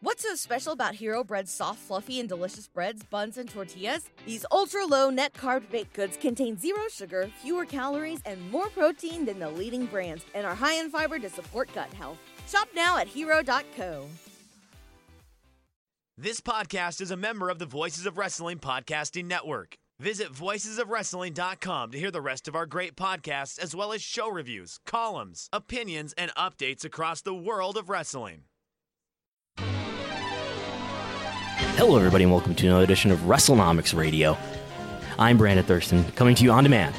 What's so special about Hero Bread's soft, fluffy, and delicious breads, buns, and tortillas? These ultra low net carb baked goods contain zero sugar, fewer calories, and more protein than the leading brands, and are high in fiber to support gut health. Shop now at hero.co. This podcast is a member of the Voices of Wrestling Podcasting Network. Visit voicesofwrestling.com to hear the rest of our great podcasts, as well as show reviews, columns, opinions, and updates across the world of wrestling. Hello, everybody, and welcome to another edition of WrestleNomics Radio. I'm Brandon Thurston, coming to you on demand,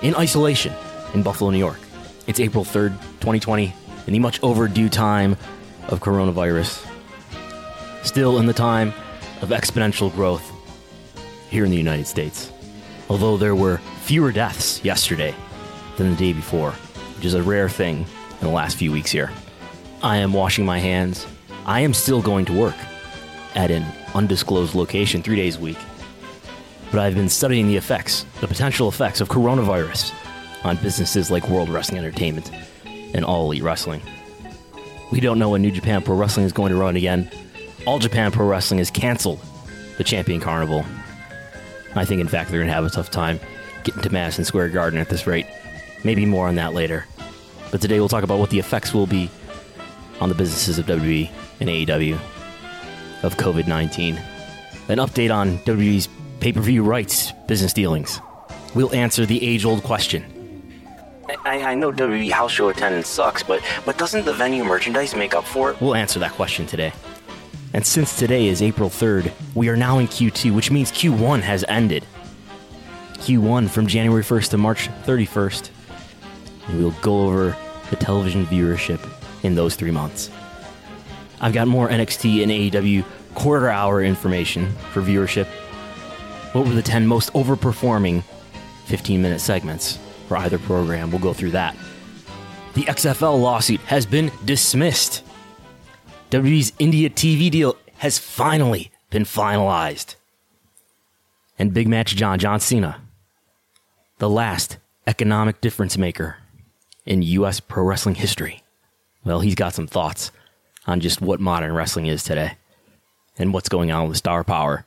in isolation, in Buffalo, New York. It's April 3rd, 2020, in the much overdue time of coronavirus. Still in the time of exponential growth here in the United States. Although there were fewer deaths yesterday than the day before, which is a rare thing in the last few weeks here. I am washing my hands. I am still going to work at an undisclosed location three days a week. But I've been studying the effects, the potential effects of coronavirus on businesses like World Wrestling Entertainment and All Elite Wrestling. We don't know when New Japan Pro Wrestling is going to run again. All Japan Pro Wrestling has canceled the Champion Carnival. I think, in fact, they're going to have a tough time getting to Madison Square Garden at this rate. Maybe more on that later. But today we'll talk about what the effects will be on the businesses of WWE and AEW of COVID 19. An update on WWE's pay per view rights business dealings. We'll answer the age old question. I, I know WWE house show attendance sucks, but, but doesn't the venue merchandise make up for it? We'll answer that question today. And since today is April 3rd, we are now in Q2, which means Q1 has ended. Q1 from January 1st to March 31st. And we'll go over the television viewership in those three months. I've got more NXT and AEW quarter hour information for viewership. What were the 10 most overperforming 15 minute segments for either program? We'll go through that. The XFL lawsuit has been dismissed. WWE's India TV deal has finally been finalized. And Big Match John, John Cena, the last economic difference maker in U.S. pro wrestling history. Well, he's got some thoughts on just what modern wrestling is today and what's going on with star power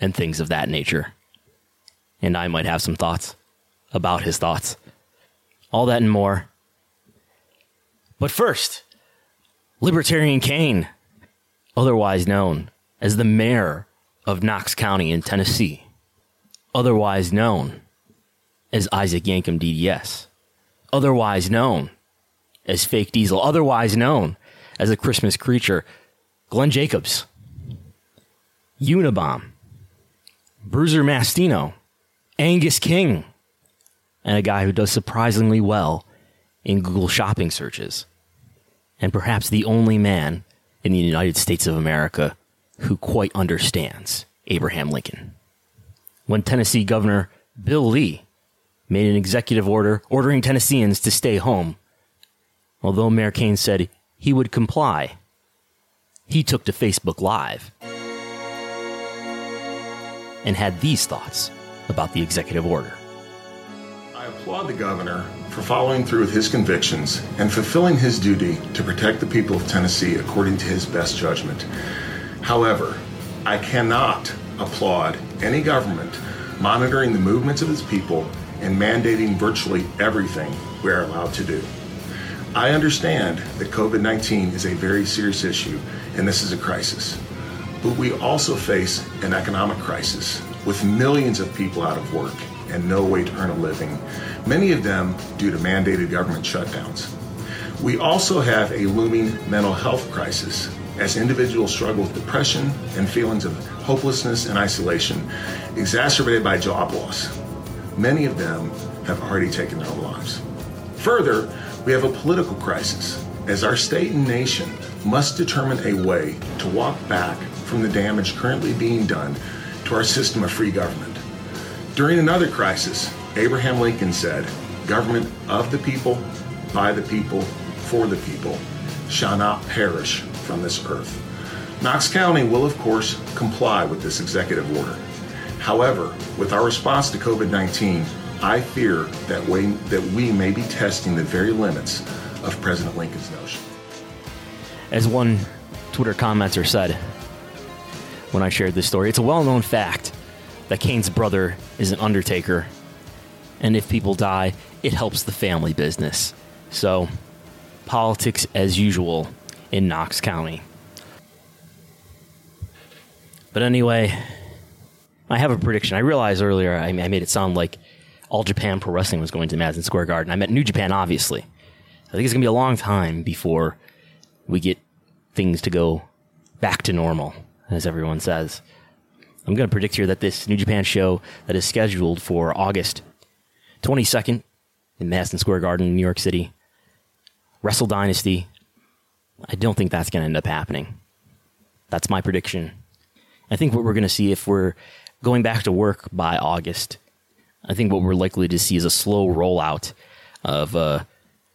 and things of that nature. And I might have some thoughts about his thoughts. All that and more. But first, Libertarian Kane, otherwise known as the mayor of Knox County in Tennessee, otherwise known as Isaac Yankem DDS, otherwise known as Fake Diesel, otherwise known as a Christmas creature, Glenn Jacobs, Unabomb, Bruiser Mastino, Angus King, and a guy who does surprisingly well in Google shopping searches. And perhaps the only man in the United States of America who quite understands Abraham Lincoln. When Tennessee Governor Bill Lee made an executive order ordering Tennesseans to stay home, although Mayor Kane said he would comply, he took to Facebook Live and had these thoughts about the executive order. I applaud the governor for following through with his convictions and fulfilling his duty to protect the people of Tennessee according to his best judgment. However, I cannot applaud any government monitoring the movements of its people and mandating virtually everything we are allowed to do. I understand that COVID 19 is a very serious issue and this is a crisis. But we also face an economic crisis with millions of people out of work and no way to earn a living, many of them due to mandated government shutdowns. We also have a looming mental health crisis as individuals struggle with depression and feelings of hopelessness and isolation, exacerbated by job loss. Many of them have already taken their own lives. Further, we have a political crisis as our state and nation must determine a way to walk back from the damage currently being done to our system of free government. During another crisis, Abraham Lincoln said, Government of the people, by the people, for the people, shall not perish from this earth. Knox County will, of course, comply with this executive order. However, with our response to COVID 19, I fear that we, that we may be testing the very limits of President Lincoln's notion. As one Twitter commenter said when I shared this story, it's a well known fact that Kane's brother is an undertaker, and if people die, it helps the family business. So, politics as usual in Knox County. But anyway, I have a prediction. I realized earlier I made it sound like all Japan Pro Wrestling was going to Madison Square Garden. I met New Japan, obviously. I think it's going to be a long time before we get things to go back to normal, as everyone says. I'm going to predict here that this New Japan show that is scheduled for August 22nd in Madison Square Garden in New York City, Wrestle Dynasty, I don't think that's going to end up happening. That's my prediction. I think what we're going to see if we're going back to work by August I think what we're likely to see is a slow rollout of uh,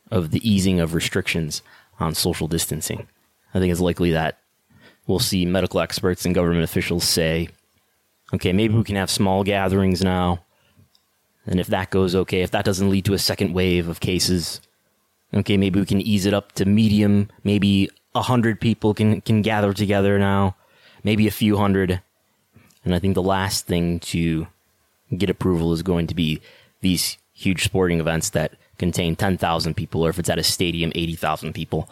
of the easing of restrictions on social distancing. I think it's likely that we'll see medical experts and government officials say, "Okay, maybe we can have small gatherings now." And if that goes okay, if that doesn't lead to a second wave of cases, okay, maybe we can ease it up to medium. Maybe a hundred people can can gather together now, maybe a few hundred. And I think the last thing to get approval is going to be these huge sporting events that contain 10,000 people, or if it's at a stadium, 80,000 people.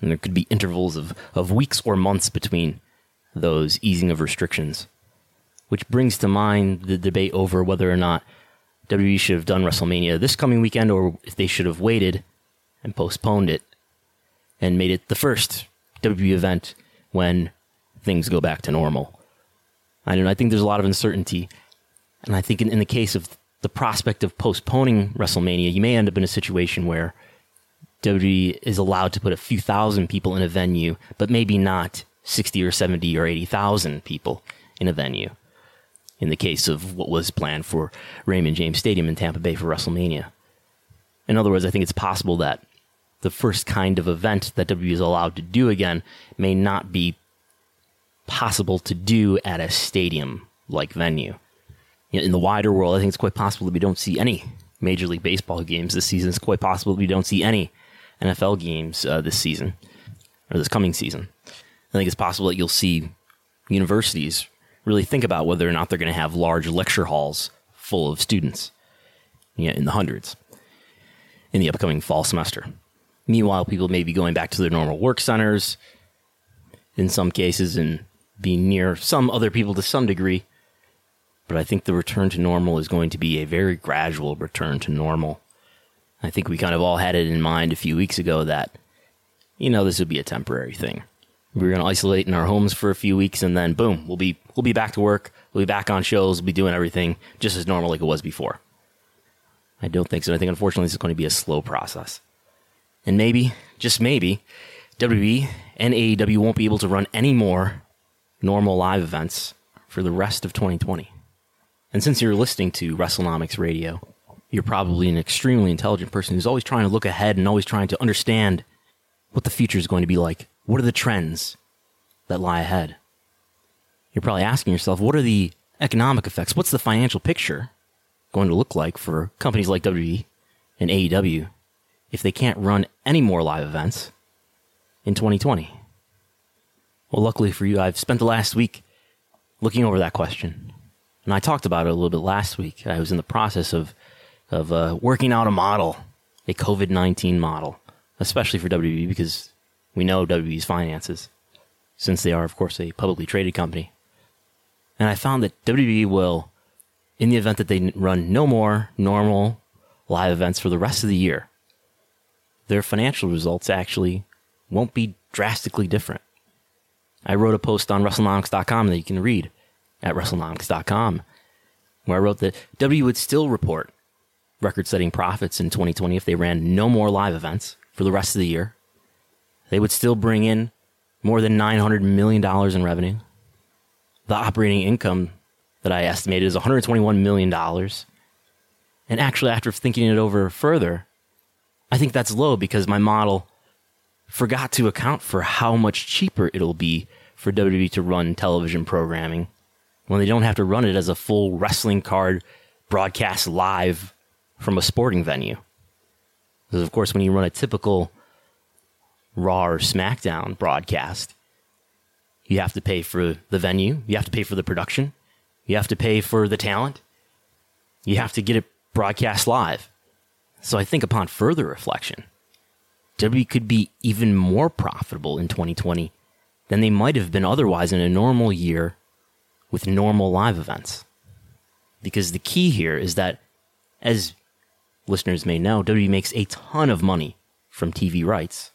And there could be intervals of, of weeks or months between those easing of restrictions. Which brings to mind the debate over whether or not WWE should have done WrestleMania this coming weekend, or if they should have waited and postponed it and made it the first WWE event when things go back to normal. I don't know. I think there's a lot of uncertainty and I think in, in the case of the prospect of postponing WrestleMania, you may end up in a situation where WWE is allowed to put a few thousand people in a venue, but maybe not 60 or 70 or 80,000 people in a venue. In the case of what was planned for Raymond James Stadium in Tampa Bay for WrestleMania. In other words, I think it's possible that the first kind of event that WWE is allowed to do again may not be possible to do at a stadium like venue in the wider world, I think it's quite possible that we don't see any Major League Baseball games this season. It's quite possible that we don't see any NFL games uh, this season or this coming season. I think it's possible that you'll see universities really think about whether or not they're going to have large lecture halls full of students you know, in the hundreds in the upcoming fall semester. Meanwhile, people may be going back to their normal work centers in some cases and being near some other people to some degree but I think the return to normal is going to be a very gradual return to normal. I think we kind of all had it in mind a few weeks ago that, you know, this would be a temporary thing. We are going to isolate in our homes for a few weeks and then boom, we'll be, we'll be back to work. We'll be back on shows. We'll be doing everything just as normal like it was before. I don't think so. I think unfortunately this is going to be a slow process. And maybe, just maybe, WWE and AEW won't be able to run any more normal live events for the rest of 2020. And since you're listening to WrestleNomics Radio, you're probably an extremely intelligent person who's always trying to look ahead and always trying to understand what the future is going to be like. What are the trends that lie ahead? You're probably asking yourself, what are the economic effects? What's the financial picture going to look like for companies like WWE and AEW if they can't run any more live events in 2020? Well, luckily for you, I've spent the last week looking over that question and I talked about it a little bit last week. I was in the process of of uh, working out a model, a COVID nineteen model, especially for WWE because we know WWE's finances. since they are, of course, a publicly traded company. And I found that WWE will, in the event that they run no more normal live events for the rest of the year, their financial results actually won't be drastically different. I wrote a post on WrestleNomics.com that you can read at WrestleNomics.com, where I wrote that W would still report record setting profits in 2020 if they ran no more live events for the rest of the year. They would still bring in more than $900 million in revenue. The operating income that I estimated is $121 million. And actually, after thinking it over further, I think that's low because my model forgot to account for how much cheaper it'll be for WWE to run television programming when they don't have to run it as a full wrestling card broadcast live from a sporting venue. Because, of course, when you run a typical Raw or SmackDown broadcast, you have to pay for the venue, you have to pay for the production, you have to pay for the talent, you have to get it broadcast live. So I think upon further reflection, W could be even more profitable in 2020 than they might have been otherwise in a normal year with normal live events. Because the key here is that, as listeners may know, WWE makes a ton of money from TV rights.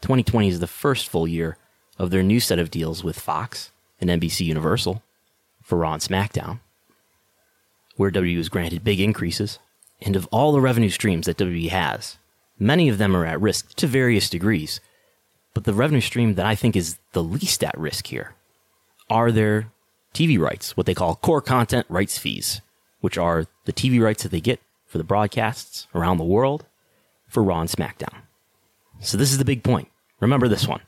2020 is the first full year of their new set of deals with Fox and NBC Universal for Raw and SmackDown, where W is granted big increases. And of all the revenue streams that WWE has, many of them are at risk to various degrees. But the revenue stream that I think is the least at risk here are their TV rights, what they call core content rights fees, which are the TV rights that they get for the broadcasts around the world for Raw and SmackDown. So this is the big point. Remember this one.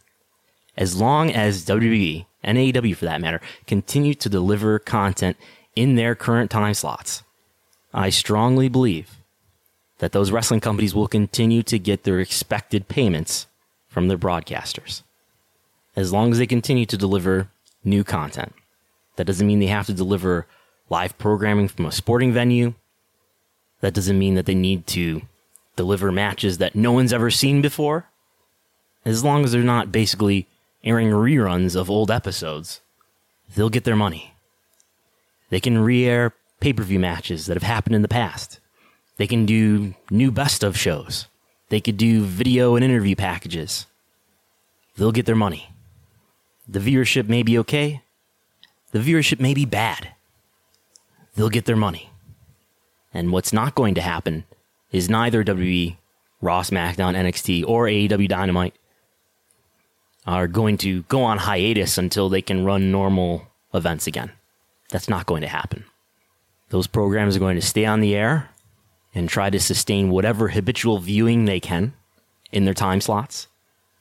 As long as WWE and AEW for that matter continue to deliver content in their current time slots, I strongly believe that those wrestling companies will continue to get their expected payments from their broadcasters. As long as they continue to deliver new content. That doesn't mean they have to deliver live programming from a sporting venue. That doesn't mean that they need to deliver matches that no one's ever seen before. As long as they're not basically airing reruns of old episodes, they'll get their money. They can re air pay per view matches that have happened in the past. They can do new best of shows. They could do video and interview packages. They'll get their money. The viewership may be okay. The viewership may be bad. They'll get their money. And what's not going to happen is neither WWE, Raw, SmackDown, NXT, or AEW Dynamite are going to go on hiatus until they can run normal events again. That's not going to happen. Those programs are going to stay on the air and try to sustain whatever habitual viewing they can in their time slots.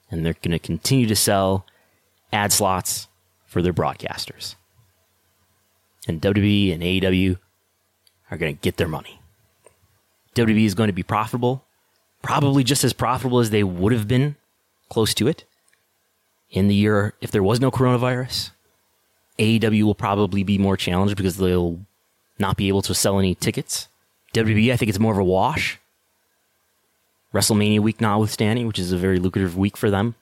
And they're going to continue to sell ad slots for their broadcasters. And WWE and AEW are going to get their money. WWE is going to be profitable, probably just as profitable as they would have been close to it in the year if there was no coronavirus. AEW will probably be more challenged because they'll not be able to sell any tickets. WWE, I think it's more of a wash. WrestleMania week notwithstanding, which is a very lucrative week for them.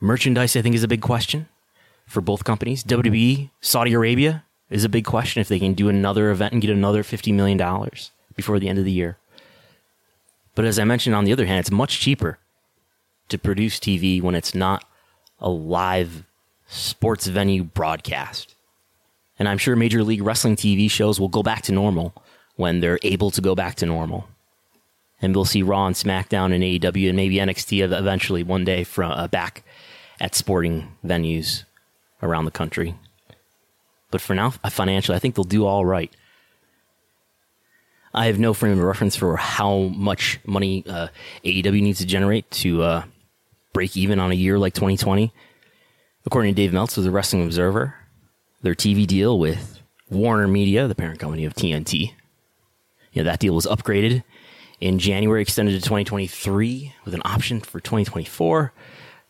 Merchandise, I think, is a big question for both companies. WWE, Saudi Arabia is a big question if they can do another event and get another $50 million before the end of the year. But as I mentioned, on the other hand, it's much cheaper to produce TV when it's not a live sports venue broadcast. And I'm sure Major League Wrestling TV shows will go back to normal when they're able to go back to normal. And we'll see Raw and SmackDown and AEW and maybe NXT eventually one day from uh, back at sporting venues around the country. But for now, financially, I think they'll do all right. I have no frame of reference for how much money uh, AEW needs to generate to uh, break even on a year like 2020. According to Dave Meltzer, of the Wrestling Observer, their TV deal with Warner Media, the parent company of TNT, you know, that deal was upgraded in January, extended to 2023 with an option for 2024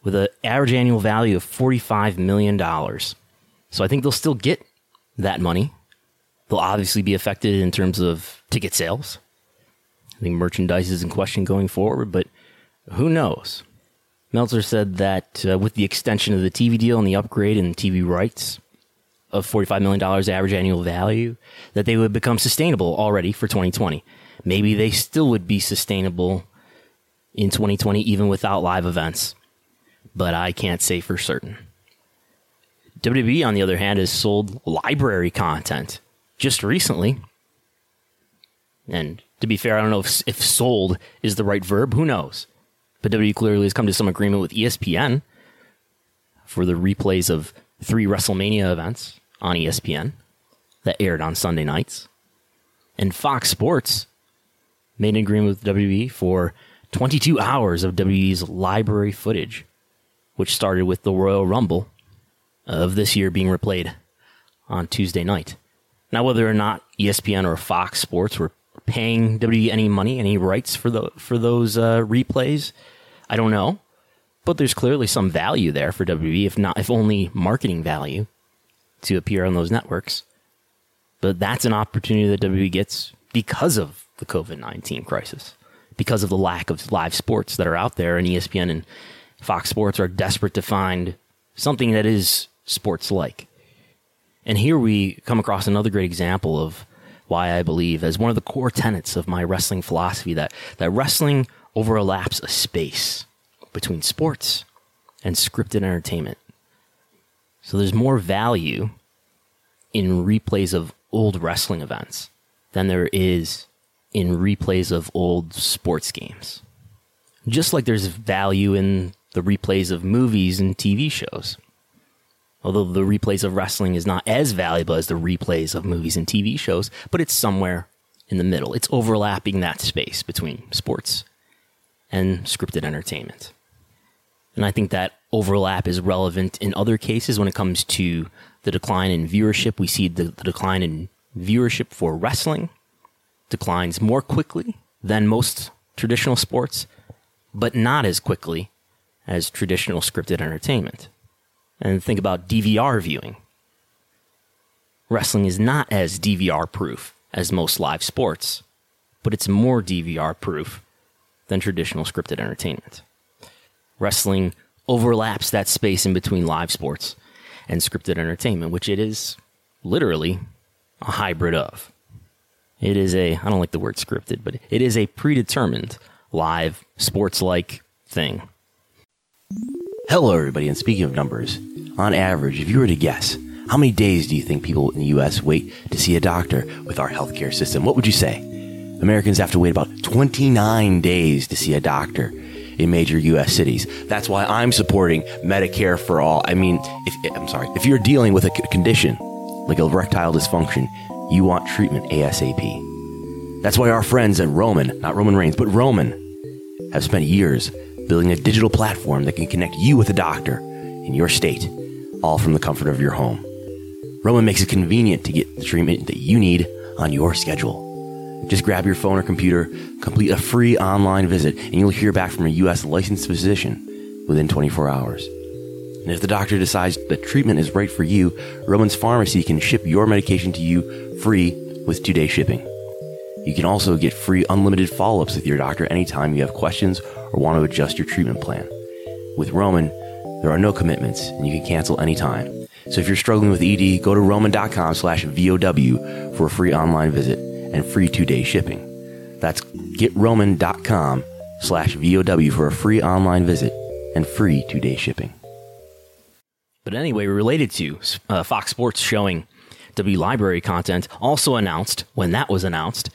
with an average annual value of $45 million. So I think they'll still get that money. They'll obviously be affected in terms of ticket sales. I think merchandise is in question going forward, but who knows? Meltzer said that uh, with the extension of the TV deal and the upgrade in TV rights of $45 million average annual value, that they would become sustainable already for 2020. Maybe they still would be sustainable in 2020 even without live events, but I can't say for certain. WWE, on the other hand, has sold library content just recently. And to be fair, I don't know if, if sold is the right verb. Who knows? But WWE clearly has come to some agreement with ESPN for the replays of three WrestleMania events on ESPN that aired on Sunday nights. And Fox Sports made an agreement with WWE for 22 hours of WWE's library footage, which started with the Royal Rumble of this year being replayed on Tuesday night. Now, whether or not ESPN or Fox Sports were paying WWE any money, any rights for the for those uh, replays, I don't know. But there's clearly some value there for WWE, if not, if only marketing value, to appear on those networks. But that's an opportunity that WWE gets because of the COVID nineteen crisis, because of the lack of live sports that are out there, and ESPN and Fox Sports are desperate to find something that is sports like. And here we come across another great example of why I believe, as one of the core tenets of my wrestling philosophy, that, that wrestling overlaps a space between sports and scripted entertainment. So there's more value in replays of old wrestling events than there is in replays of old sports games. Just like there's value in the replays of movies and TV shows although the replays of wrestling is not as valuable as the replays of movies and TV shows, but it's somewhere in the middle. It's overlapping that space between sports and scripted entertainment. And I think that overlap is relevant in other cases when it comes to the decline in viewership. We see the, the decline in viewership for wrestling declines more quickly than most traditional sports, but not as quickly as traditional scripted entertainment and think about DVR viewing. Wrestling is not as DVR proof as most live sports, but it's more DVR proof than traditional scripted entertainment. Wrestling overlaps that space in between live sports and scripted entertainment, which it is literally a hybrid of. It is a, I don't like the word scripted, but it is a predetermined live sports like thing. Hello, everybody, and speaking of numbers, on average, if you were to guess, how many days do you think people in the U.S. wait to see a doctor with our healthcare system? What would you say? Americans have to wait about 29 days to see a doctor in major U.S. cities. That's why I'm supporting Medicare for all. I mean, if, I'm sorry, if you're dealing with a condition like erectile dysfunction, you want treatment ASAP. That's why our friends at Roman, not Roman Reigns, but Roman, have spent years building a digital platform that can connect you with a doctor in your state all from the comfort of your home. Roman makes it convenient to get the treatment that you need on your schedule. Just grab your phone or computer, complete a free online visit, and you'll hear back from a U.S. licensed physician within 24 hours. And if the doctor decides that treatment is right for you, Roman's Pharmacy can ship your medication to you free with two day shipping. You can also get free unlimited follow ups with your doctor anytime you have questions or want to adjust your treatment plan. With Roman, there are no commitments, and you can cancel anytime. So if you're struggling with ED, go to roman.com slash VOW for a free online visit and free two-day shipping. That's getroman.com slash VOW for a free online visit and free two-day shipping. But anyway, related to uh, Fox Sports showing W Library content, also announced when that was announced,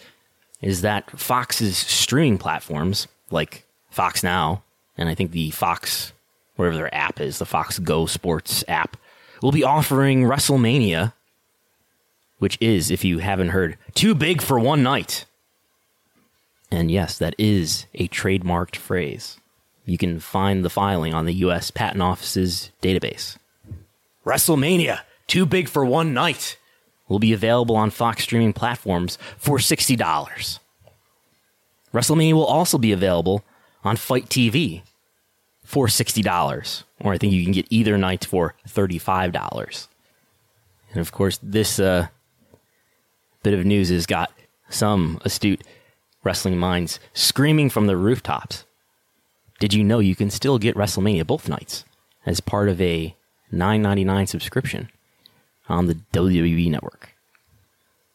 is that Fox's streaming platforms like Fox Now and I think the Fox whatever their app is, the Fox Go Sports app, will be offering WrestleMania, which is, if you haven't heard, too big for one night. And yes, that is a trademarked phrase. You can find the filing on the U.S. Patent Office's database. WrestleMania, too big for one night, will be available on Fox streaming platforms for $60. WrestleMania will also be available on FITE TV for $60. Or I think you can get either night for $35. And of course, this uh, bit of news has got some astute wrestling minds screaming from the rooftops. Did you know you can still get WrestleMania both nights as part of a $9.99 subscription on the WWE network?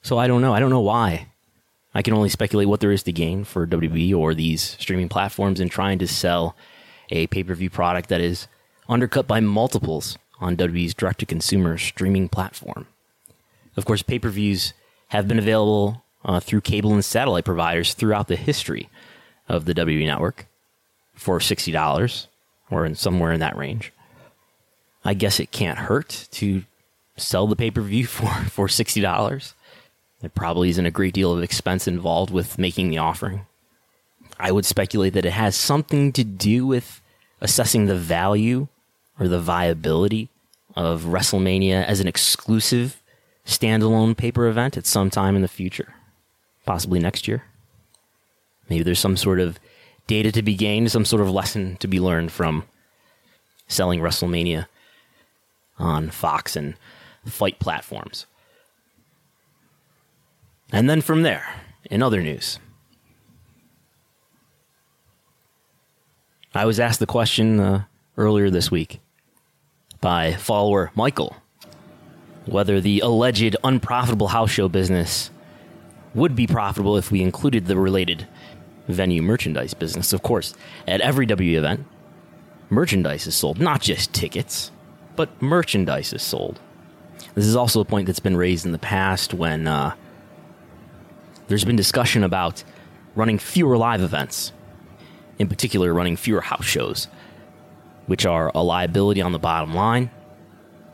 So I don't know. I don't know why. I can only speculate what there is to gain for WWE or these streaming platforms in trying to sell a pay per view product that is undercut by multiples on WWE's direct to consumer streaming platform. Of course, pay per views have been available uh, through cable and satellite providers throughout the history of the WWE network for $60 or in somewhere in that range. I guess it can't hurt to sell the pay per view for, for $60. There probably isn't a great deal of expense involved with making the offering. I would speculate that it has something to do with assessing the value or the viability of WrestleMania as an exclusive standalone paper event at some time in the future, possibly next year. Maybe there's some sort of data to be gained, some sort of lesson to be learned from selling WrestleMania on Fox and FITE platforms. And then from there, in other news, I was asked the question uh, earlier this week by follower Michael whether the alleged unprofitable house show business would be profitable if we included the related venue merchandise business. Of course, at every W event, merchandise is sold, not just tickets, but merchandise is sold. This is also a point that's been raised in the past when uh, there's been discussion about running fewer live events, in particular, running fewer house shows which are a liability on the bottom line,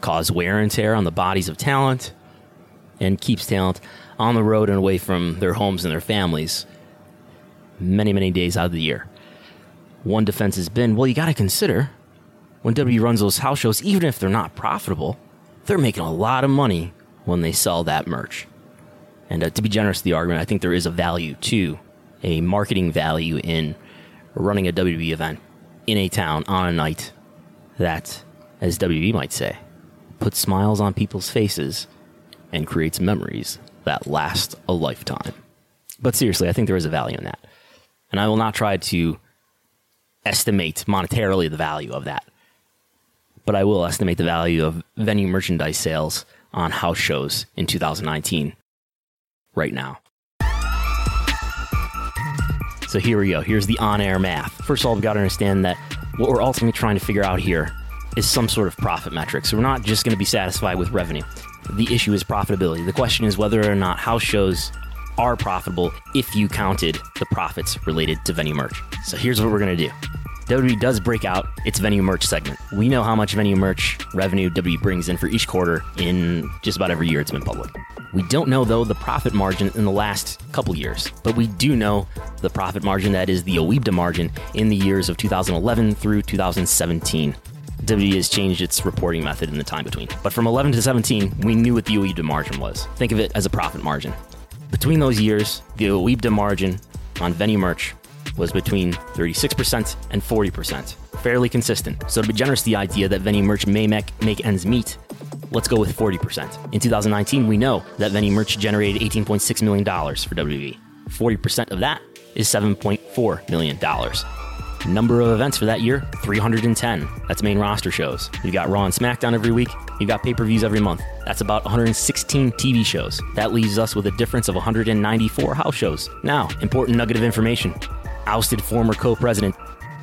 cause wear and tear on the bodies of talent, and keeps talent on the road and away from their homes and their families many, many days out of the year. One defense has been well, you got to consider when W runs those house shows, even if they're not profitable, they're making a lot of money when they sell that merch. And uh, to be generous to the argument, I think there is a value to a marketing value in running a WWE event in a town on a night that, as WB might say, puts smiles on people's faces and creates memories that last a lifetime. But seriously, I think there is a value in that. And I will not try to estimate monetarily the value of that. But I will estimate the value of venue merchandise sales on house shows in 2019 right now. So here we go. Here's the on air math. First of all, we've got to understand that what we're ultimately trying to figure out here is some sort of profit metric. So we're not just going to be satisfied with revenue. The issue is profitability. The question is whether or not house shows are profitable if you counted the profits related to venue merch. So here's what we're going to do. WWE does break out its venue merch segment. We know how much venue merch revenue WWE brings in for each quarter in just about every year it's been public. We don't know, though, the profit margin in the last couple years, but we do know the profit margin that is the OIBDA margin in the years of 2011 through 2017. WWE has changed its reporting method in the time between. But from 11 to 17, we knew what the OIBDA margin was. Think of it as a profit margin. Between those years, the OIBDA margin on venue merch was between 36% and 40%. Fairly consistent. So to be generous the idea that venue merch may make, ends meet, let's go with 40%. In 2019, we know that venue merch generated $18.6 million for WWE. 40% of that is $7.4 million. Number of events for that year 310. That's main roster shows. You've got Raw and SmackDown every week. You've got pay per views every month. That's about 116 TV shows. That leaves us with a difference of 194 house shows. Now, important nugget of information ousted former co president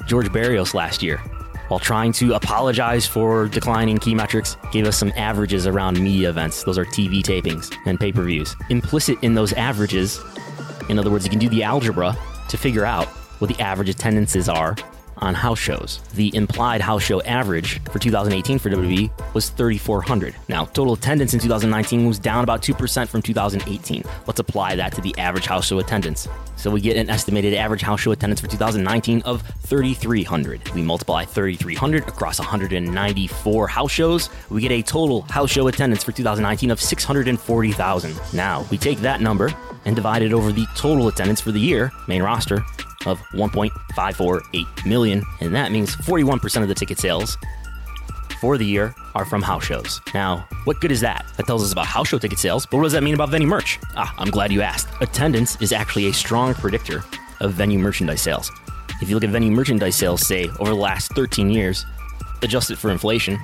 George Barrios last year. While trying to apologize for declining key metrics, gave us some averages around media events. Those are TV tapings and pay per views. Implicit in those averages, in other words, you can do the algebra to figure out what the average attendances are on house shows. The implied house show average for 2018 for WWE was 3,400. Now, total attendance in 2019 was down about 2% from 2018. Let's apply that to the average house show attendance. So we get an estimated average house show attendance for 2019 of 3,300. We multiply 3,300 across 194 house shows. We get a total house show attendance for 2019 of 640,000. Now, we take that number and divide it over the total attendance for the year, main roster, of 1.548 million, and that means 41% of the ticket sales for the year are from house shows. Now, what good is that? That tells us about house show ticket sales, but what does that mean about venue merch? Ah, I'm glad you asked. Attendance is actually a strong predictor of venue merchandise sales. If you look at venue merchandise sales, say, over the last 13 years, adjust it for inflation,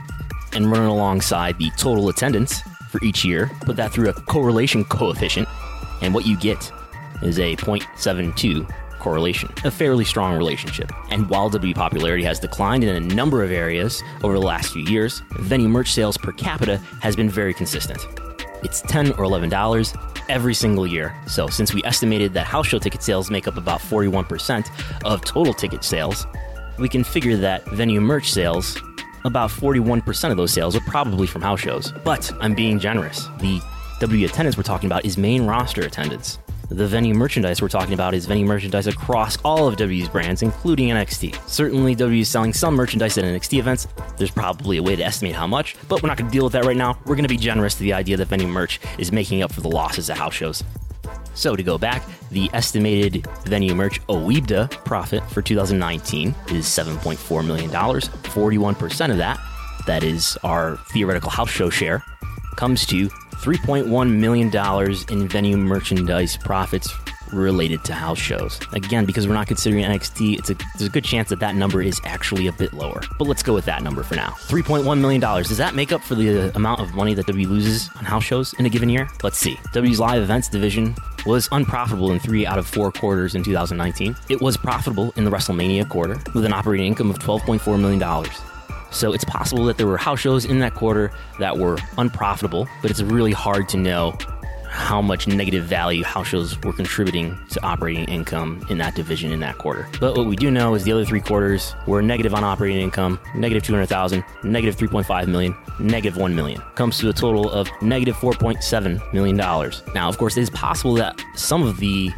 and run it alongside the total attendance for each year, put that through a correlation coefficient, and what you get is a 0.72 correlation, a fairly strong relationship. And while W popularity has declined in a number of areas over the last few years, venue merch sales per capita has been very consistent. It's 10 or $11 every single year. So, since we estimated that house show ticket sales make up about 41% of total ticket sales, we can figure that venue merch sales, about 41% of those sales are probably from house shows. But I'm being generous. The W attendance we're talking about is main roster attendance. The venue merchandise we're talking about is venue merchandise across all of W's brands, including NXT. Certainly, W is selling some merchandise at NXT events. There's probably a way to estimate how much, but we're not going to deal with that right now. We're going to be generous to the idea that venue merch is making up for the losses at house shows. So, to go back, the estimated venue merch OIBDA profit for 2019 is $7.4 million. 41% of that, that is our theoretical house show share, comes to $3.1 million in venue merchandise profits related to house shows. Again, because we're not considering NXT, it's a, there's a good chance that that number is actually a bit lower. But let's go with that number for now. $3.1 million. Does that make up for the uh, amount of money that W loses on house shows in a given year? Let's see. W's live events division was unprofitable in three out of four quarters in 2019. It was profitable in the WrestleMania quarter with an operating income of $12.4 million. So it's possible that there were house shows in that quarter that were unprofitable, but it's really hard to know how much negative value house shows were contributing to operating income in that division in that quarter. But what we do know is the other three quarters were negative on operating income, negative 200,000, negative 3.5 million, negative 1 million. Comes to a total of negative 4.7 million dollars. Now, of course, it is possible that some of the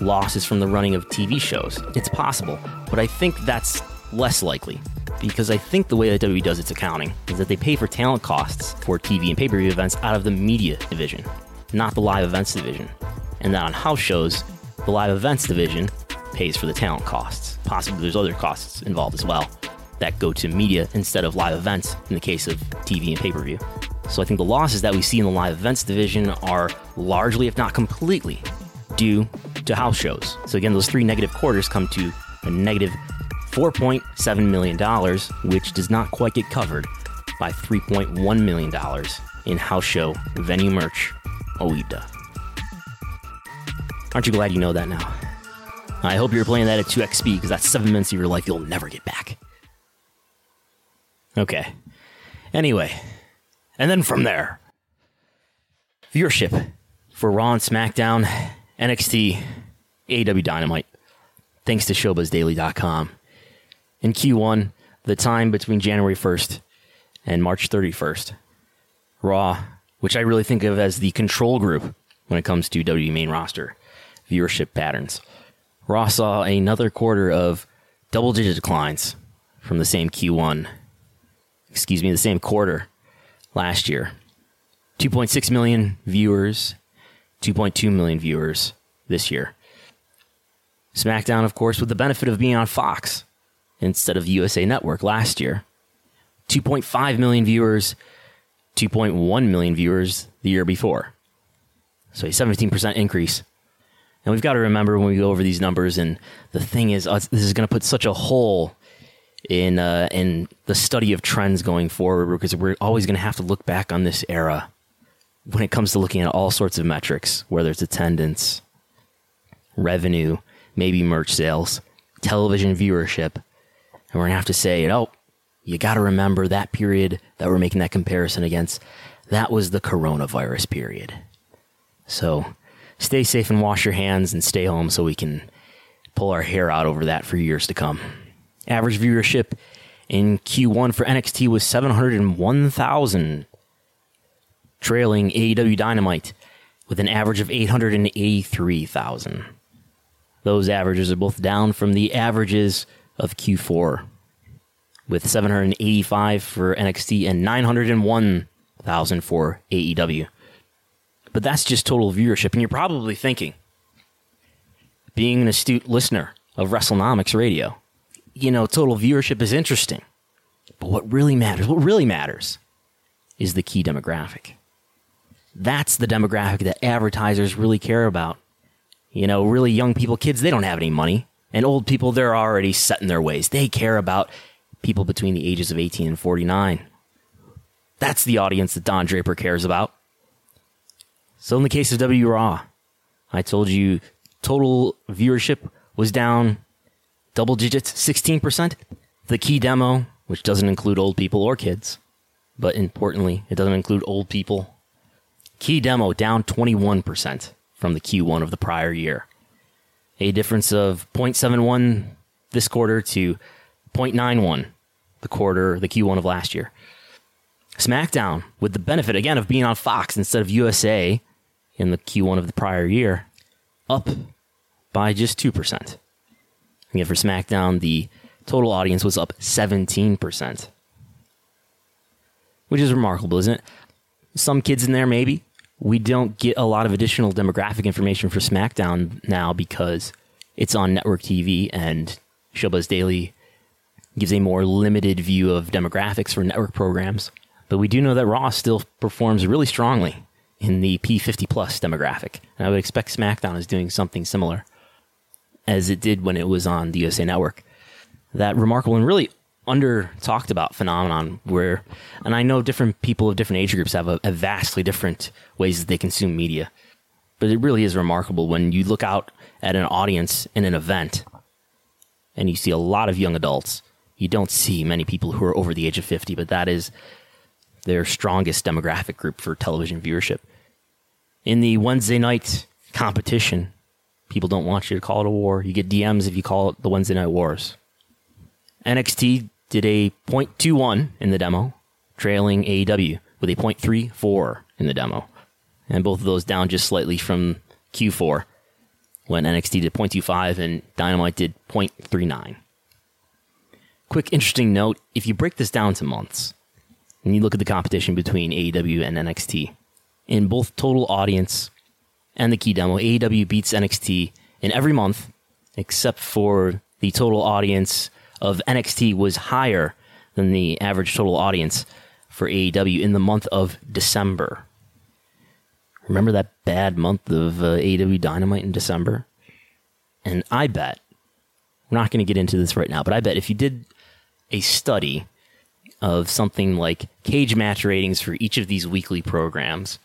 losses from the running of TV shows. It's possible, but I think that's less likely because I think the way that WWE does its accounting is that they pay for talent costs for TV and pay per view events out of the media division, not the live events division. And that on house shows, the live events division pays for the talent costs. Possibly there's other costs involved as well that go to media instead of live events in the case of TV and pay per view. So I think the losses that we see in the live events division are largely, if not completely, due to house shows. So again, those three negative quarters come to a negative $4.7 million, which does not quite get covered by $3.1 million in house show venue merch OIBDA. Aren't you glad you know that now? I hope you're playing that at 2x speed because that's seven minutes of your life you'll never get back. Okay. Anyway, and then from there, viewership for Raw and SmackDown, NXT, AW Dynamite, thanks to ShowBuzzDaily.com in Q1, the time between January 1st and March 31st. Raw, which I really think of as the control group when it comes to WWE main roster viewership patterns. Raw saw another quarter of double digit declines from the same Q1, excuse me, the same quarter last year. 2.6 million viewers, 2.2 million viewers this year. SmackDown, of course, with the benefit of being on Fox, instead of USA Network last year. 2.5 million viewers, 2.1 million viewers the year before. So a 17% increase. And we've got to remember when we go over these numbers, and the thing is, this is going to put such a hole in uh, in the study of trends going forward because we're always going to have to look back on this era when it comes to looking at all sorts of metrics, whether it's attendance, revenue, maybe merch sales, television viewership, and we're going to have to say, oh, you got to remember that period that we're making that comparison against. That was the coronavirus period. So stay safe and wash your hands and stay home so we can pull our hair out over that for years to come. Average viewership in Q1 for NXT was 701,000, trailing AEW Dynamite with an average of 883,000. Those averages are both down from the averages of Q4 with 785 for NXT and 901,000 for AEW. But that's just total viewership. And you're probably thinking, being an astute listener of WrestleNomics Radio, you know, total viewership is interesting. But what really matters, what really matters, is the key demographic. That's the demographic that advertisers really care about. You know, really young people, kids, they don't have any money And old people, they're already set in their ways. They care about people between the ages of 18 and 49. That's the audience that Don Draper cares about. So in the case of W Raw, I told you total viewership was down double digits, 16%. The key demo, which doesn't include old people or kids, but importantly, it doesn't include old people. Key demo down 21% from the Q1 of the prior year. A difference of 0.71 this quarter to 0.91 the quarter, the Q1 of last year. SmackDown, with the benefit again of being on Fox instead of USA in the Q1 of the prior year, up by just 2%. Again, for SmackDown, the total audience was up 17%, which is remarkable, isn't it? Some kids in there, maybe. We don't get a lot of additional demographic information for SmackDown now because it's on network TV and Showbuzz Daily gives a more limited view of demographics for network programs. But we do know that Raw still performs really strongly in the P50 plus demographic. And I would expect SmackDown is doing something similar as it did when it was on the USA Network. That remarkable and really under talked about phenomenon where, and I know different people of different age groups have a, a vastly different ways that they consume media. But it really is remarkable when you look out at an audience in an event and you see a lot of young adults. You don't see many people who are over the age of 50, but that is their strongest demographic group for television viewership. In the Wednesday night competition, people don't want you to call it a war. You get DMs if you call it the Wednesday Night Wars. NXT did a 0.21 in the demo, trailing AEW with a 0.34 in the demo. And both of those down just slightly from Q4 when NXT did 0.25 and Dynamite did 0.39. Quick interesting note if you break this down to months, and you look at the competition between AEW and NXT, in both total audience and the key demo, AEW beats NXT in every month, except for the total audience of NXT was higher than the average total audience for AEW in the month of December. Remember that bad month of uh, AEW Dynamite in December? And I bet, we're not going to get into this right now, but I bet if you did a study of something like Cagematch ratings for each of these weekly programs,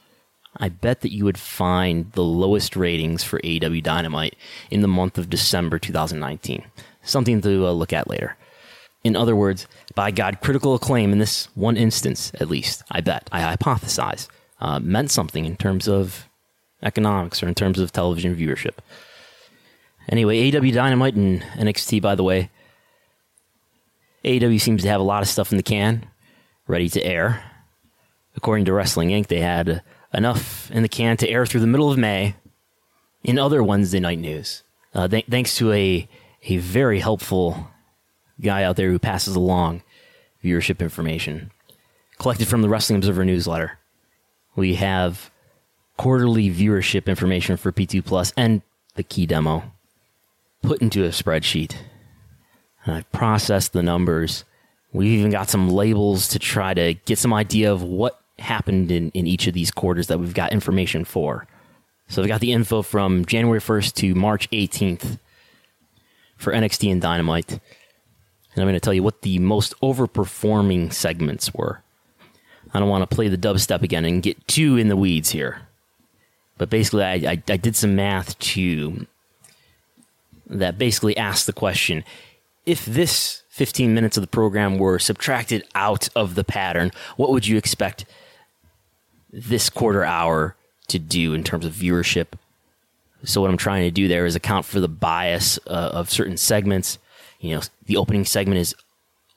I bet that you would find the lowest ratings for AEW Dynamite in the month of December 2019. Something to uh, look at later. In other words, by God, critical acclaim in this one instance, at least, I bet, I hypothesize, uh, meant something in terms of economics or in terms of television viewership. Anyway, AEW Dynamite and NXT, by the way, AEW seems to have a lot of stuff in the can, ready to air. According to Wrestling Inc., they had enough in the can to air through the middle of May. In other Wednesday night news, uh, th- thanks to a a very helpful guy out there who passes along viewership information collected from the Wrestling Observer newsletter, we have quarterly viewership information for P2 Plus and the key demo put into a spreadsheet. And I've processed the numbers. We've even got some labels to try to get some idea of what happened in, in each of these quarters that we've got information for. So we got the info from January 1st to March 18th for NXT and Dynamite. And I'm going to tell you what the most overperforming segments were. I don't want to play the dubstep again and get too in the weeds here. But basically, I, I, I did some math to that basically asked the question if this 15 minutes of the program were subtracted out of the pattern, what would you expect this quarter hour to do in terms of viewership. So what I'm trying to do there is account for the bias uh, of certain segments. You know, the opening segment is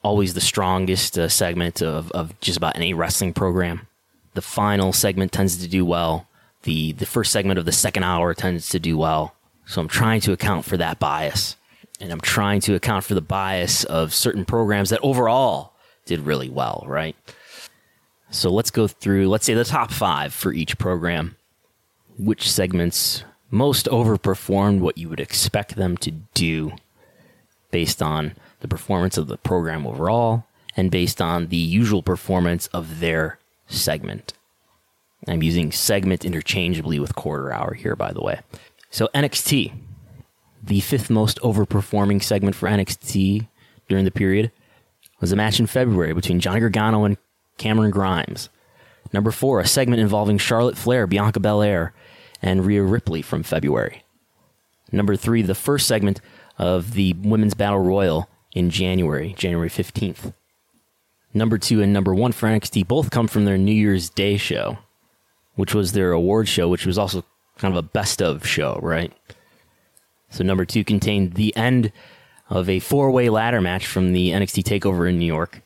always the strongest uh, segment of, of just about any wrestling program. The final segment tends to do well. The the first segment of the second hour tends to do well. So I'm trying to account for that bias. And I'm trying to account for the bias of certain programs that overall did really well, right? So let's go through, let's say the top five for each program. Which segments most overperformed what you would expect them to do based on the performance of the program overall and based on the usual performance of their segment. I'm using segment interchangeably with quarter hour here, by the way. So NXT, The fifth most overperforming segment for NXT during the period was a match in February between Johnny Gargano and Cameron Grimes. Number four, a segment involving Charlotte Flair, Bianca Belair, and Rhea Ripley from February. Number three, the first segment of the Women's Battle Royal in January, January 15th. Number two and number one for NXT both come from their New Year's Day show, which was their award show, which was also kind of a best of show, right? So number two contained the end of a four way ladder match from the NXT TakeOver in New York.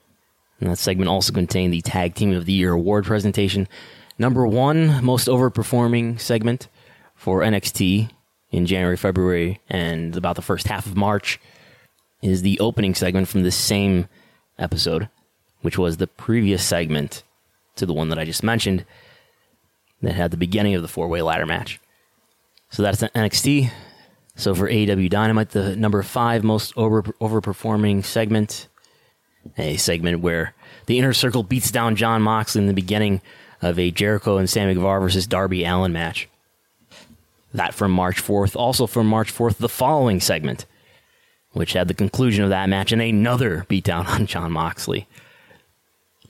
And that segment also contained the Tag Team of the Year award presentation. Number one most overperforming segment for NXT in January, February, and about the first half of March is the opening segment from this same episode, which was the previous segment to the one that I just mentioned that had the beginning of the four way ladder match. So that's NXT. So for AEW Dynamite, the number five most over overperforming segment, a segment where the inner circle beats down Jon Moxley in the beginning of a Jericho and Sammy Guevara versus Darby Allin match. That from March 4th. Also from March 4th, the following segment, which had the conclusion of that match and another beatdown on Jon Moxley.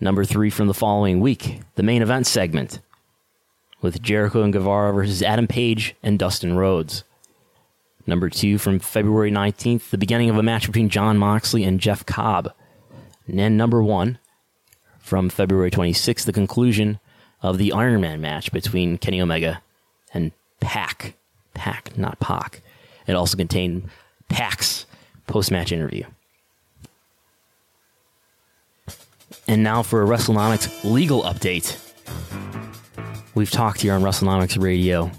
Number three from the following week, the main event segment, with Jericho and Guevara versus Adam Page and Dustin Rhodes. Number two from February 19th, the beginning of a match between Jon Moxley and Jeff Cobb. And then number one from February 26th, the conclusion of the Iron Man match between Kenny Omega and Pac. Pac, not Pac. It also contained Pac's post match interview. And now for a WrestleNomics legal update. We've talked here on WrestleNomics Radio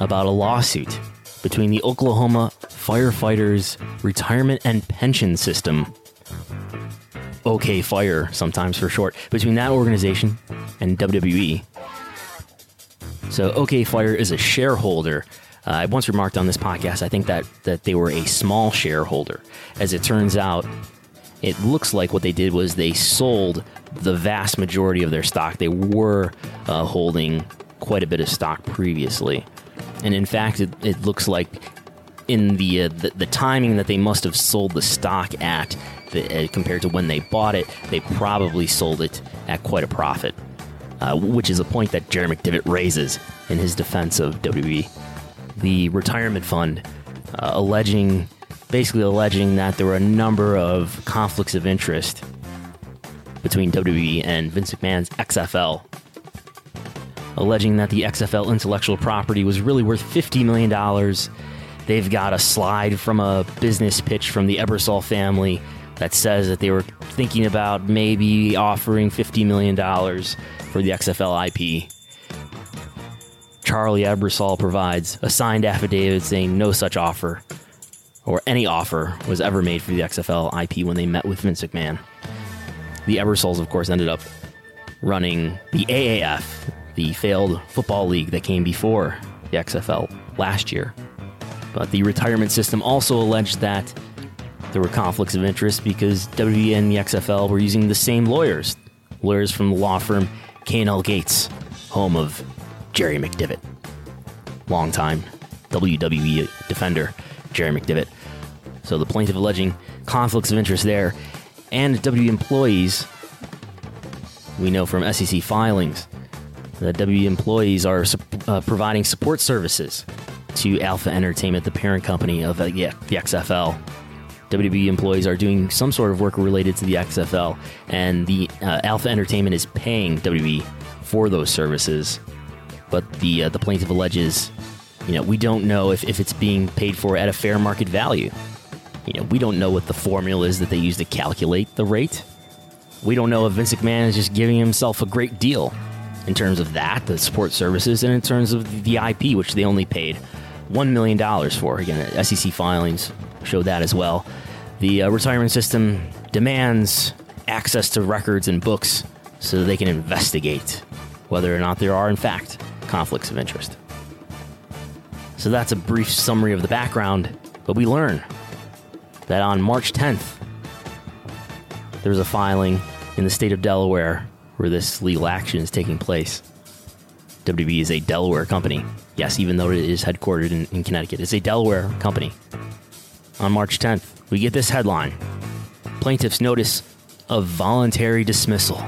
about a lawsuit between the Oklahoma Firefighters Retirement and Pension System, OK Fire, sometimes for short, between that organization and WWE. So, OK Fire is a shareholder. Uh, I once remarked on this podcast, I think that, that they were a small shareholder. As it turns out, it looks like what they did was they sold the vast majority of their stock. They were uh, holding quite a bit of stock previously. And in fact, it, it looks like in the, uh, the, the timing that they must have sold the stock at the, uh, compared to when they bought it, they probably sold it at quite a profit, uh, which is a point that Jerry McDevitt raises in his defense of WWE. The retirement fund uh, alleging, basically alleging that there were a number of conflicts of interest between WWE and Vince McMahon's XFL alleging that the XFL intellectual property was really worth $50 million. They've got a slide from a business pitch from the Ebersol family that says that they were thinking about maybe offering $50 million for the XFL IP. Charlie Ebersol provides a signed affidavit saying no such offer or any offer was ever made for the XFL IP when they met with Vince McMahon. The Ebersols, of course, ended up running the AAF, the failed football league that came before the XFL last year. But the retirement system also alleged that there were conflicts of interest because WWE and the XFL were using the same lawyers, lawyers from the law firm K&L Gates, home of Jerry McDevitt, longtime WWE defender Jerry McDevitt. So the plaintiff alleging conflicts of interest there, and WWE employees. We know from SEC filings that WWE employees are uh, providing support services to Alpha Entertainment, the parent company of uh, yeah, the XFL. WWE employees are doing some sort of work related to the XFL, and the uh, Alpha Entertainment is paying WWE for those services. But the uh, the plaintiff alleges, you know, we don't know if, if it's being paid for at a fair market value. You know, we don't know what the formula is that they use to calculate the rate. We don't know if Vince McMahon is just giving himself a great deal in terms of that, the support services, and in terms of the IP, which they only paid $1 million for. Again, SEC filings show that as well. The uh, retirement system demands access to records and books so they can investigate whether or not there are, in fact, conflicts of interest. So that's a brief summary of the background, but we learn that on March 10th, there was a filing in the state of Delaware where this legal action is taking place. WB is a Delaware company. Yes, even though it is headquartered in, in Connecticut, it's a Delaware company. on March 10th, we get this headline Plaintiff's notice of voluntary dismissal.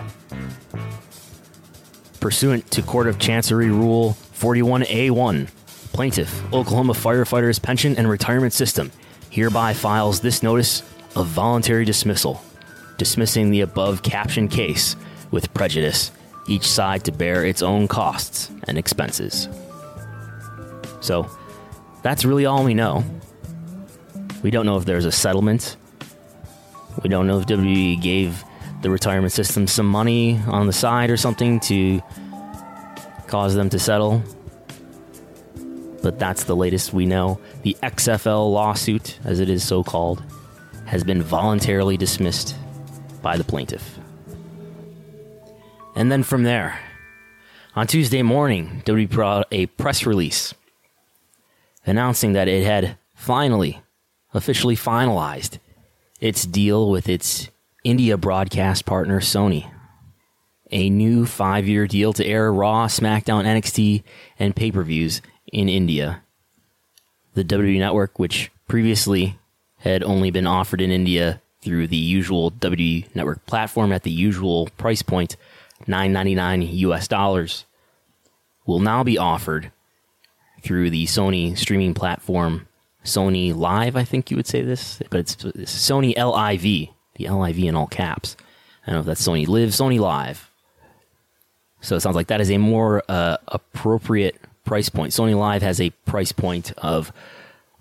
Pursuant to Court of Chancery Rule 41A1, plaintiff, Oklahoma Firefighters Pension and Retirement System, hereby files this notice of voluntary dismissal, dismissing the above captioned case with prejudice, each side to bear its own costs and expenses. So, that's really all we know. We don't know if there's a settlement. We don't know if WWE gave the retirement system some money on the side or something to cause them to settle. But that's the latest we know. The XFL lawsuit, as it is so called, has been voluntarily dismissed by the plaintiff. And then from there, on Tuesday morning, WWE out a press release announcing that it had finally, officially finalized its deal with its India broadcast partner Sony. A new five year deal to air Raw, SmackDown, NXT, and pay per views in India. The WWE network, which previously had only been offered in India through the usual WWE network platform at the usual price point, 9.99 US dollars, will now be offered through the Sony streaming platform, Sony Live, I think you would say this, but it's, Sony LIV, the LIV in all caps. I don't know if that's Sony Live, Sony Live. So it sounds like that is a more uh, appropriate price point. Sony Live has a price point of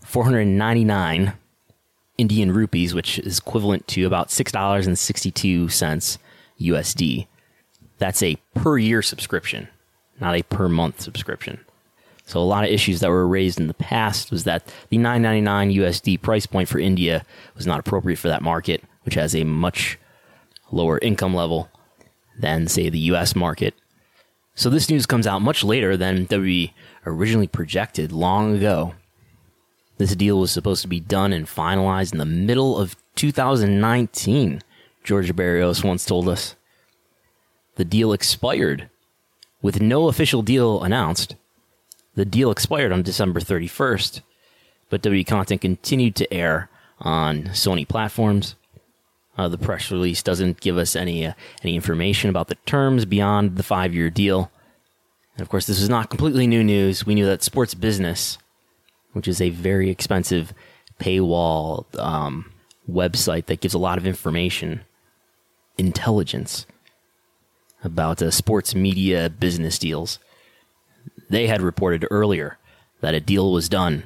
499 Indian rupees, which is equivalent to about $6.62 USD. That's a per year subscription, not a per month subscription. So a lot of issues that were raised in the past was that the 999 USD price point for India was not appropriate for that market, which has a much lower income level than say the US market. So this news comes out much later than WWE originally projected long ago. This deal was supposed to be done and finalized in the middle of 2019, George Barrios once told us. The deal expired with no official deal announced. The deal expired on December 31st, but WWE content continued to air on Sony platforms. Uh, the press release doesn't give us any uh, any information about the terms beyond the five year deal. And of course, this is not completely new news. We knew that Sports Business, which is a very expensive paywall um, website that gives a lot of information, intelligence about uh, sports media business deals, they had reported earlier that a deal was done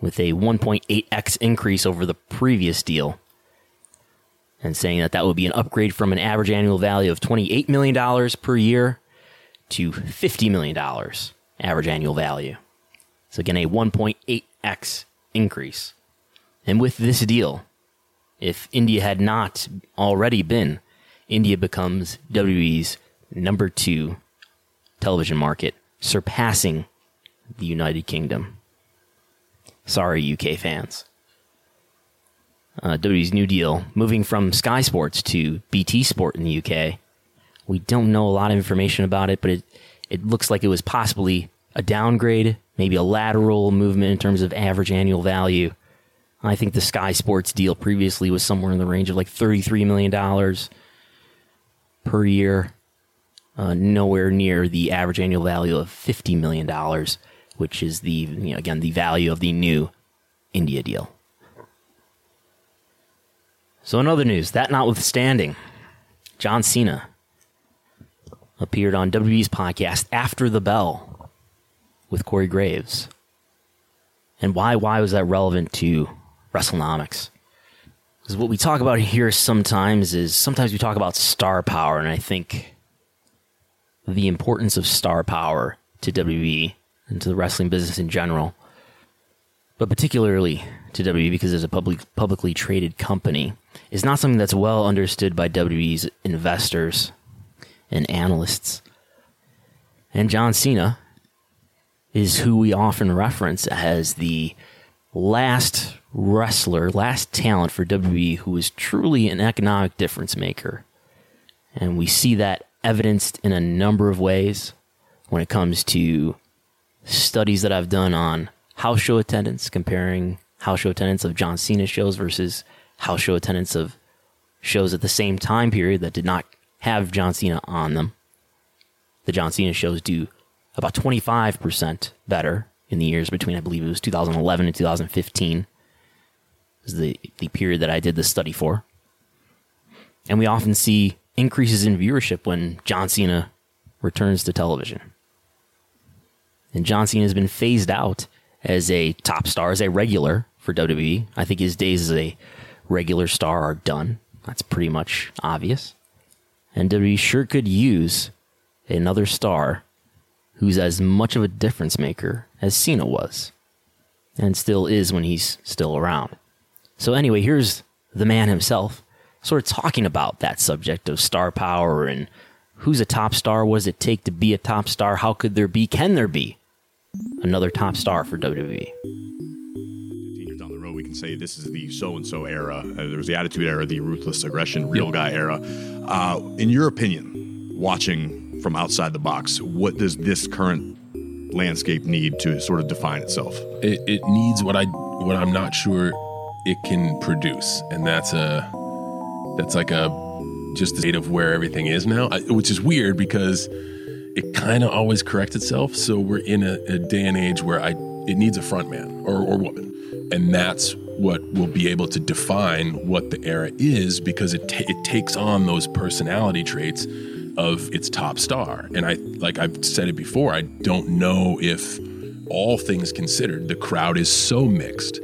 with a 1.8x increase over the previous deal and saying that that would be an upgrade from an average annual value of $28 million per year to $50 million average annual value. So, again, a 1.8x increase. And with this deal, if India had not already been, India becomes WWE's number two television market, surpassing the United Kingdom. Sorry, UK fans uh, WWE's new deal, moving from Sky Sports to BT Sport in the UK. We don't know a lot of information about it, but it, it looks like it was possibly a downgrade, maybe a lateral movement in terms of average annual value. I think the Sky Sports deal previously was somewhere in the range of like $33 million per year, uh, nowhere near the average annual value of $50 million, which is the, you know, again, the value of the new India deal. So, in other news, that notwithstanding, John Cena appeared on WWE's podcast After the Bell with Corey Graves. And why why was that relevant to WrestleNomics? Because what we talk about here sometimes is sometimes we talk about star power, and I think the importance of star power to WWE and to the wrestling business in general, but particularly to WWE because it's a public, publicly traded company is not something that's well understood by WWE's investors and analysts. And John Cena is who we often reference as the last wrestler, last talent for WWE who is truly an economic difference maker. And we see that evidenced in a number of ways when it comes to studies that I've done on house show attendance, comparing house show attendance of John Cena shows versus house show attendance of shows at the same time period that did not have John Cena on them. The John Cena shows do about 25% better in the years between, I believe it was 2011 and 2015 is the, the period that I did this study for. And we often see increases in viewership when John Cena returns to television. And John Cena has been phased out as a top star, as a regular for WWE. I think his days as a regular star are done. That's pretty much obvious. And WWE sure could use another star who's as much of a difference maker as Cena was, and still is when he's still around. So, anyway, here's the man himself, sort of talking about that subject of star power and who's a top star, what does it take to be a top star, how could there be, can there be another top star for WWE? years down the road, we can say this is the so and so era. Uh, there was the Attitude Era, the ruthless aggression, real guy era. Uh, in your opinion, watching from outside the box, what does this current landscape need to sort of define itself? It, it needs what I what I'm not sure it can produce, and that's a that's like a just the state of where everything is now, which is weird because it kind of always corrects itself. So we're in a, a day and age where I it needs a front man or, or woman, and that's what will be able to define what the era is because it ta- it takes on those personality traits of its top star. And I like I've said it before, I don't know if all things considered, the crowd is so mixed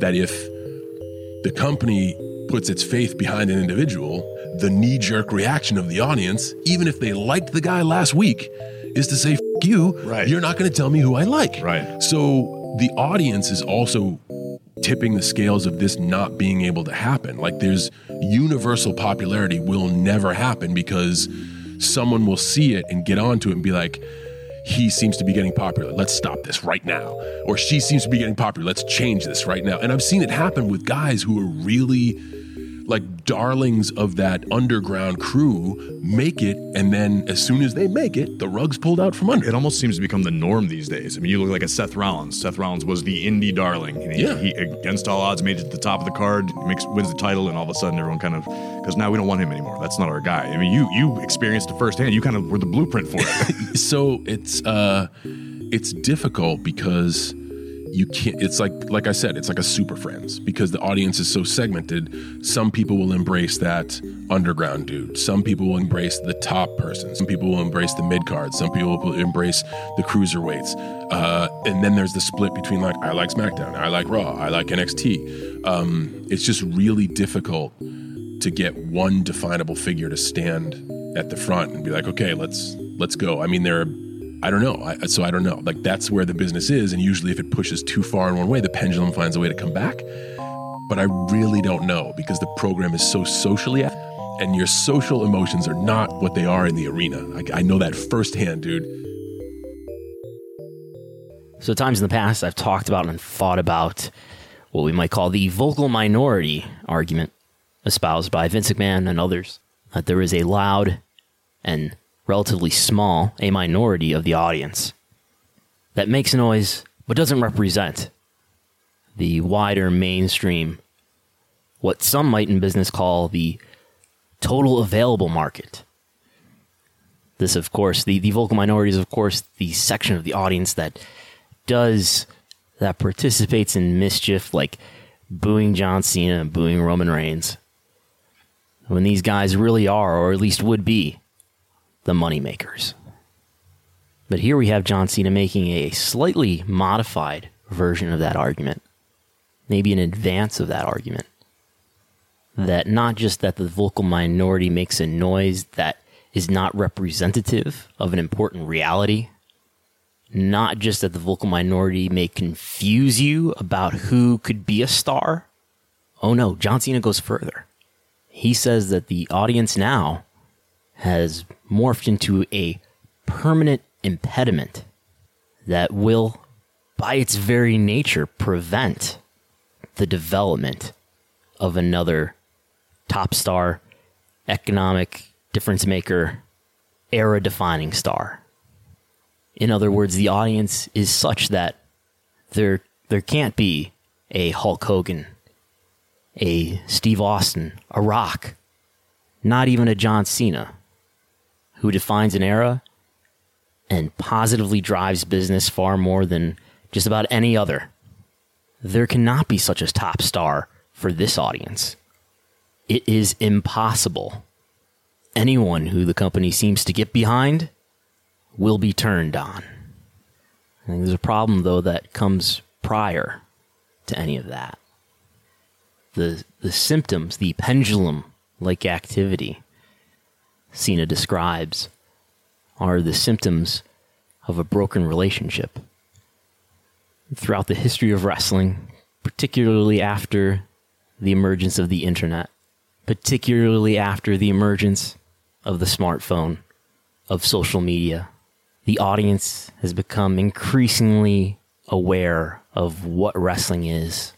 that if the company puts its faith behind an individual, the knee jerk reaction of the audience, even if they liked the guy last week, is to say, F you, Right. you're not going to tell me who I like. Right. So the audience is also tipping the scales of this not being able to happen. Like there's universal popularity will never happen because someone will see it and get onto it and be like, he seems to be getting popular. Let's stop this right now. Or she seems to be getting popular. Let's change this right now. And I've seen it happen with guys who are really like darlings of that underground crew make it. And then as soon as they make it, the rug's pulled out from under. It almost seems to become the norm these days. I mean, you look like a Seth Rollins. Seth Rollins was the indie darling. And he, Yeah. he, against all odds, made it to the top of the card, makes wins the title, and all of a sudden, everyone kind of because now we don't want him anymore. That's not our guy. I mean, you you experienced it firsthand. You kind of were the blueprint for it. so it's uh it's difficult because you can't it's like like i said it's like a super friends because the audience is so segmented. Some people will embrace that underground dude. Some people will embrace the top person. Some people will embrace the mid card. Some people will embrace the cruiserweights. Uh, and then there's the split between like i like smackdown i like raw i like nxt um, it's just really difficult to get one definable figure to stand at the front and be like, okay, let's let's go. I mean, there are, I don't know. I, so I don't know. Like that's where the business is, and usually if it pushes too far in one way, the pendulum finds a way to come back. But I really don't know because the program is so socially, and your social emotions are not what they are in the arena. I, I know that firsthand, dude. So, times in the past, I've talked about and thought about what we might call the vocal minority argument espoused by Vince McMahon and others that there is a loud and relatively small, a minority of the audience that makes noise but doesn't represent the wider mainstream, what some might in business call the total available market. This, of course, the, the vocal minority is, of course, the section of the audience that does, that participates in mischief like booing John Cena and booing Roman Reigns. When these guys really are, or at least would be, the moneymakers. But here we have John Cena making a slightly modified version of that argument, maybe in advance of that argument. That not just that the vocal minority makes a noise that is not representative of an important reality, not just that the vocal minority may confuse you about who could be a star. Oh no, John Cena goes further. He says that the audience now has morphed into a permanent impediment that will, by its very nature, prevent the development of another top star, economic difference maker, era defining star. In other words, the audience is such that there there can't be a Hulk Hogan, a Steve Austin, a Rock, not even a John Cena, who defines an era and positively drives business far more than just about any other. There cannot be such a top star for this audience. It is impossible. Anyone who the company seems to get behind will be turned on. I think there's a problem, though, that comes prior to any of that. The, the symptoms, the pendulum like activity Cena describes, are the symptoms of a broken relationship. Throughout the history of wrestling, particularly after the emergence of the internet, particularly after the emergence of the smartphone, of social media, the audience has become increasingly aware of what wrestling is,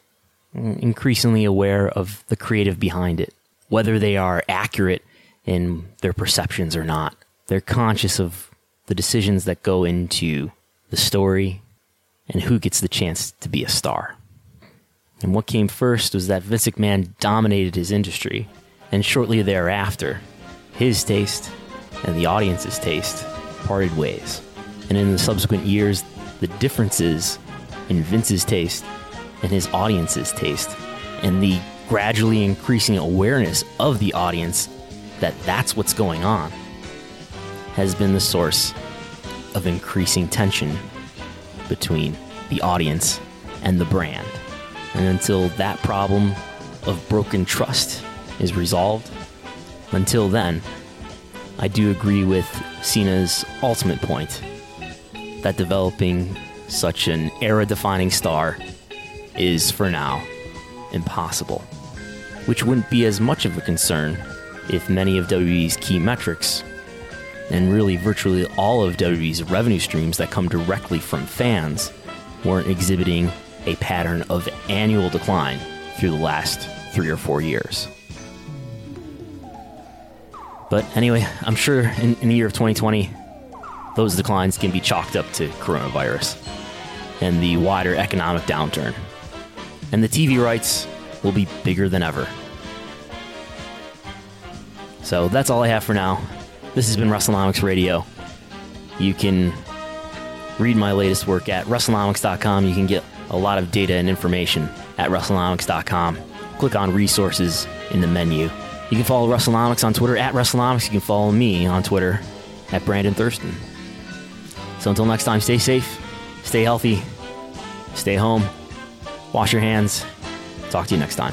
increasingly aware of the creative behind it, whether they are accurate in their perceptions or not. They're conscious of the decisions that go into the story and who gets the chance to be a star. And what came first was that Vince McMahon dominated his industry, and shortly thereafter, his taste and the audience's taste parted ways. And in the subsequent years, the differences in Vince's taste and his audience's taste, and the gradually increasing awareness of the audience that that's what's going on, has been the source of increasing tension between the audience and the brand. And until that problem of broken trust is resolved, until then, I do agree with Cena's ultimate point that developing such an era defining star is, for now, impossible. Which wouldn't be as much of a concern if many of WWE's key metrics, and really virtually all of WWE's revenue streams that come directly from fans, weren't exhibiting a pattern of annual decline through the last three or four years. But anyway, I'm sure in, in the year of 2020, those declines can be chalked up to coronavirus and the wider economic downturn. And the TV rights will be bigger than ever. So that's all I have for now. This has been WrestleNomics Radio. You can read my latest work at WrestleNomics.com. You can get a lot of data and information at WrestleNomics.com. Click on resources in the menu. You can follow WrestleNomics on Twitter at WrestleNomics. You can follow me on Twitter at Brandon Thurston. So until next time, stay safe, stay healthy, stay home, wash your hands. Talk to you next time.